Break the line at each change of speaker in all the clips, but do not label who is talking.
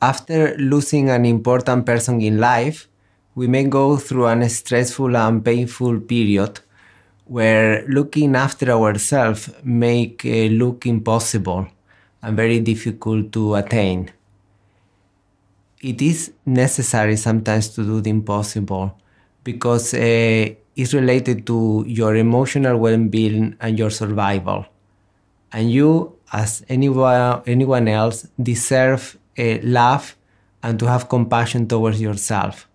after losing an important person in life, we may go through a stressful and painful period where looking after ourselves make uh, look impossible and very difficult to attain. It is necessary sometimes to do the impossible because uh, it's related to your emotional well-being and your survival. And you, as anyone, anyone else, deserve uh, love and to have compassion towards yourself.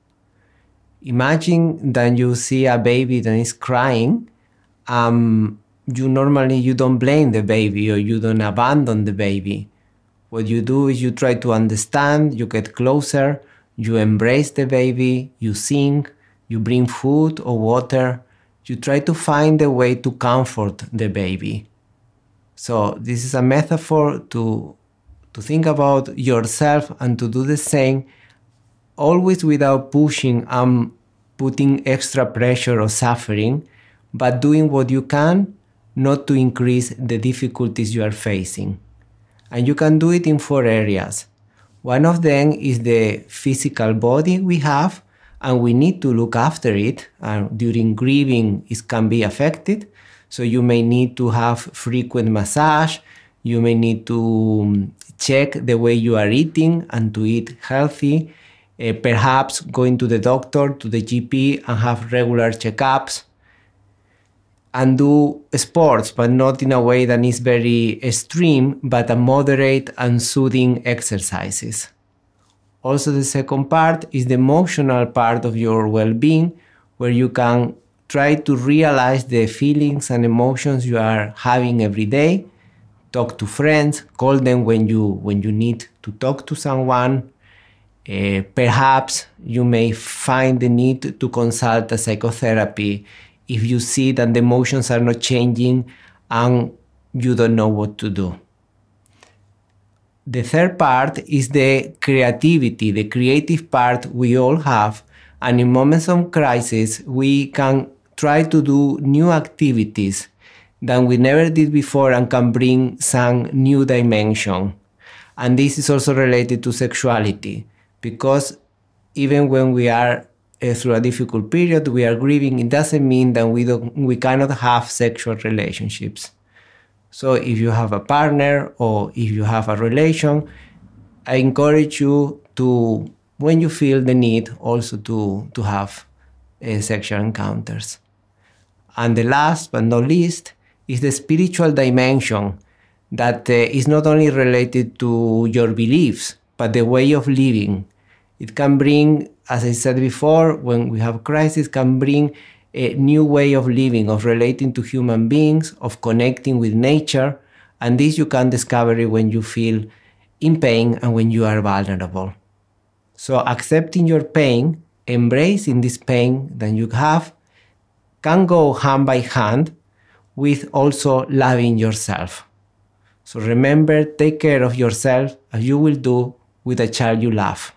Imagine that you see a baby that is crying. Um, you normally you don't blame the baby or you don't abandon the baby. What you do is you try to understand, you get closer, you embrace the baby, you sing, you bring food or water, you try to find a way to comfort the baby. So this is a metaphor to to think about yourself and to do the same always without pushing and putting extra pressure or suffering, but doing what you can not to increase the difficulties you are facing. And you can do it in four areas. One of them is the physical body we have, and we need to look after it. And during grieving, it can be affected. So you may need to have frequent massage. You may need to um, check the way you are eating and to eat healthy. Uh, perhaps going to the doctor, to the GP, and have regular checkups. And do sports, but not in a way that is very extreme, but a moderate and soothing exercises. Also, the second part is the emotional part of your well being, where you can try to realize the feelings and emotions you are having every day talk to friends, call them when you when you need to talk to someone. Uh, perhaps you may find the need to consult a psychotherapy if you see that the emotions are not changing and you don't know what to do. The third part is the creativity, the creative part we all have. And in moments of crisis, we can try to do new activities than we never did before and can bring some new dimension. And this is also related to sexuality because even when we are uh, through a difficult period, we are grieving, it doesn't mean that we, don't, we cannot have sexual relationships. So if you have a partner or if you have a relation, I encourage you to, when you feel the need, also to, to have uh, sexual encounters. And the last but not least is the spiritual dimension that uh, is not only related to your beliefs, but the way of living. It can bring, as I said before, when we have crisis, can bring a new way of living, of relating to human beings, of connecting with nature. And this you can discover when you feel in pain and when you are vulnerable. So accepting your pain, embracing this pain that you have, can go hand by hand with also loving yourself. So remember, take care of yourself as you will do with a child you love.